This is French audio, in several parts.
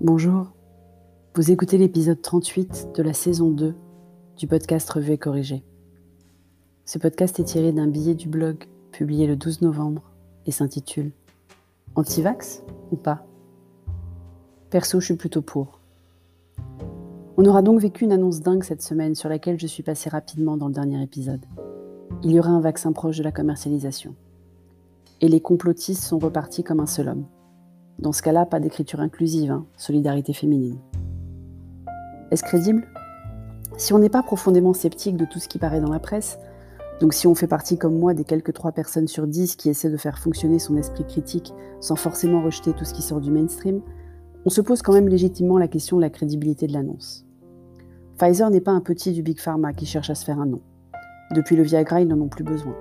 Bonjour, vous écoutez l'épisode 38 de la saison 2 du podcast Revue et Corrigé. Ce podcast est tiré d'un billet du blog publié le 12 novembre et s'intitule Antivax ou pas? Perso, je suis plutôt pour. On aura donc vécu une annonce dingue cette semaine sur laquelle je suis passée rapidement dans le dernier épisode. Il y aura un vaccin proche de la commercialisation. Et les complotistes sont repartis comme un seul homme. Dans ce cas-là, pas d'écriture inclusive, hein, solidarité féminine. Est-ce crédible? Si on n'est pas profondément sceptique de tout ce qui paraît dans la presse, donc si on fait partie comme moi des quelques trois personnes sur dix qui essaient de faire fonctionner son esprit critique sans forcément rejeter tout ce qui sort du mainstream, on se pose quand même légitimement la question de la crédibilité de l'annonce. Pfizer n'est pas un petit du Big Pharma qui cherche à se faire un nom. Depuis le Viagra, ils n'en ont plus besoin.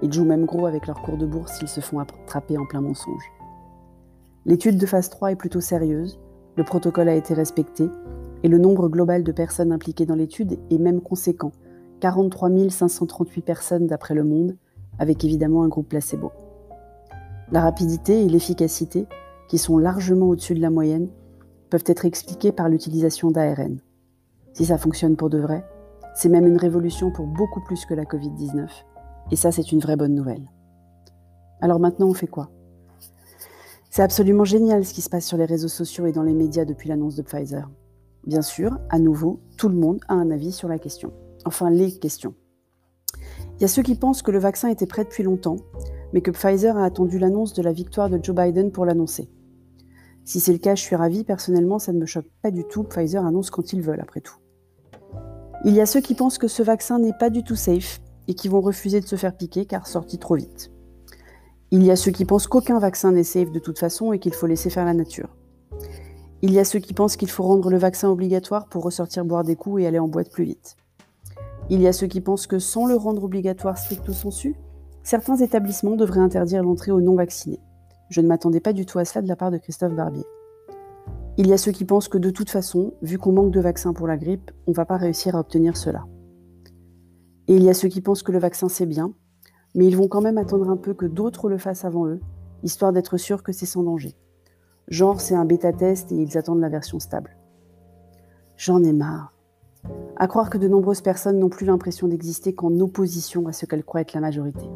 Ils jouent même gros avec leur cours de bourse s'ils se font attraper en plein mensonge. L'étude de phase 3 est plutôt sérieuse, le protocole a été respecté et le nombre global de personnes impliquées dans l'étude est même conséquent, 43 538 personnes d'après le monde, avec évidemment un groupe placebo. La rapidité et l'efficacité, qui sont largement au-dessus de la moyenne, peuvent être expliquées par l'utilisation d'ARN. Si ça fonctionne pour de vrai, c'est même une révolution pour beaucoup plus que la Covid-19, et ça c'est une vraie bonne nouvelle. Alors maintenant on fait quoi? C'est absolument génial ce qui se passe sur les réseaux sociaux et dans les médias depuis l'annonce de Pfizer. Bien sûr, à nouveau, tout le monde a un avis sur la question. Enfin, les questions. Il y a ceux qui pensent que le vaccin était prêt depuis longtemps, mais que Pfizer a attendu l'annonce de la victoire de Joe Biden pour l'annoncer. Si c'est le cas, je suis ravie. Personnellement, ça ne me choque pas du tout. Pfizer annonce quand ils veulent, après tout. Il y a ceux qui pensent que ce vaccin n'est pas du tout safe et qui vont refuser de se faire piquer car sorti trop vite. Il y a ceux qui pensent qu'aucun vaccin n'est safe de toute façon et qu'il faut laisser faire la nature. Il y a ceux qui pensent qu'il faut rendre le vaccin obligatoire pour ressortir boire des coups et aller en boîte plus vite. Il y a ceux qui pensent que sans le rendre obligatoire stricto sensu, certains établissements devraient interdire l'entrée aux non-vaccinés. Je ne m'attendais pas du tout à cela de la part de Christophe Barbier. Il y a ceux qui pensent que de toute façon, vu qu'on manque de vaccins pour la grippe, on ne va pas réussir à obtenir cela. Et il y a ceux qui pensent que le vaccin c'est bien, mais ils vont quand même attendre un peu que d'autres le fassent avant eux, histoire d'être sûrs que c'est sans danger. Genre, c'est un bêta-test et ils attendent la version stable. J'en ai marre. À croire que de nombreuses personnes n'ont plus l'impression d'exister qu'en opposition à ce qu'elles croient être la majorité.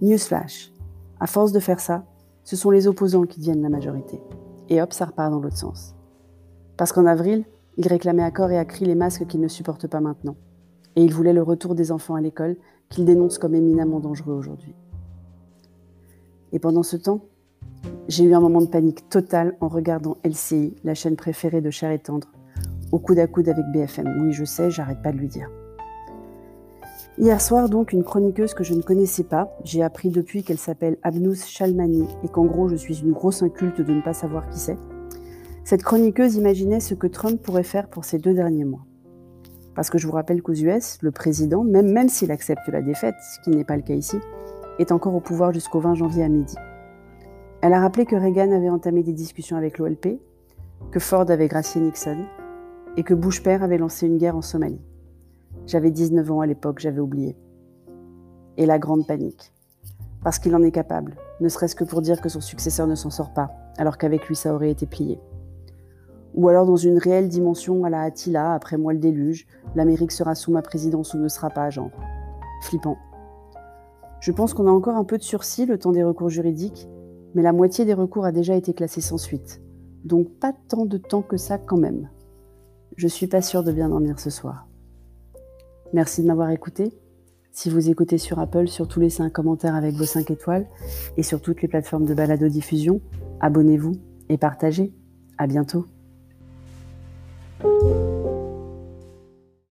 Newsflash. À force de faire ça, ce sont les opposants qui deviennent la majorité. Et hop, ça repart dans l'autre sens. Parce qu'en avril, ils réclamaient à corps et à cri les masques qu'ils ne supportent pas maintenant. Et ils voulaient le retour des enfants à l'école qu'il dénonce comme éminemment dangereux aujourd'hui. Et pendant ce temps, j'ai eu un moment de panique totale en regardant LCI, la chaîne préférée de Cher et Tendre, au coude à coude avec BFM. Oui, je sais, j'arrête pas de lui dire. Hier soir, donc, une chroniqueuse que je ne connaissais pas, j'ai appris depuis qu'elle s'appelle Abnous Chalmani et qu'en gros, je suis une grosse inculte de ne pas savoir qui c'est. Cette chroniqueuse imaginait ce que Trump pourrait faire pour ces deux derniers mois. Parce que je vous rappelle qu'aux US, le président, même, même s'il accepte la défaite, ce qui n'est pas le cas ici, est encore au pouvoir jusqu'au 20 janvier à midi. Elle a rappelé que Reagan avait entamé des discussions avec l'OLP, que Ford avait gracié Nixon, et que Bush père avait lancé une guerre en Somalie. J'avais 19 ans à l'époque, j'avais oublié. Et la grande panique. Parce qu'il en est capable, ne serait-ce que pour dire que son successeur ne s'en sort pas, alors qu'avec lui ça aurait été plié ou alors dans une réelle dimension à la Attila, après moi le déluge, l'Amérique sera sous ma présidence ou ne sera pas, genre. Flippant. Je pense qu'on a encore un peu de sursis le temps des recours juridiques, mais la moitié des recours a déjà été classée sans suite. Donc pas tant de temps que ça quand même. Je suis pas sûre de bien dormir ce soir. Merci de m'avoir écouté. Si vous écoutez sur Apple, surtout laissez un commentaire avec vos 5 étoiles et sur toutes les plateformes de balado-diffusion, abonnez-vous et partagez. À bientôt.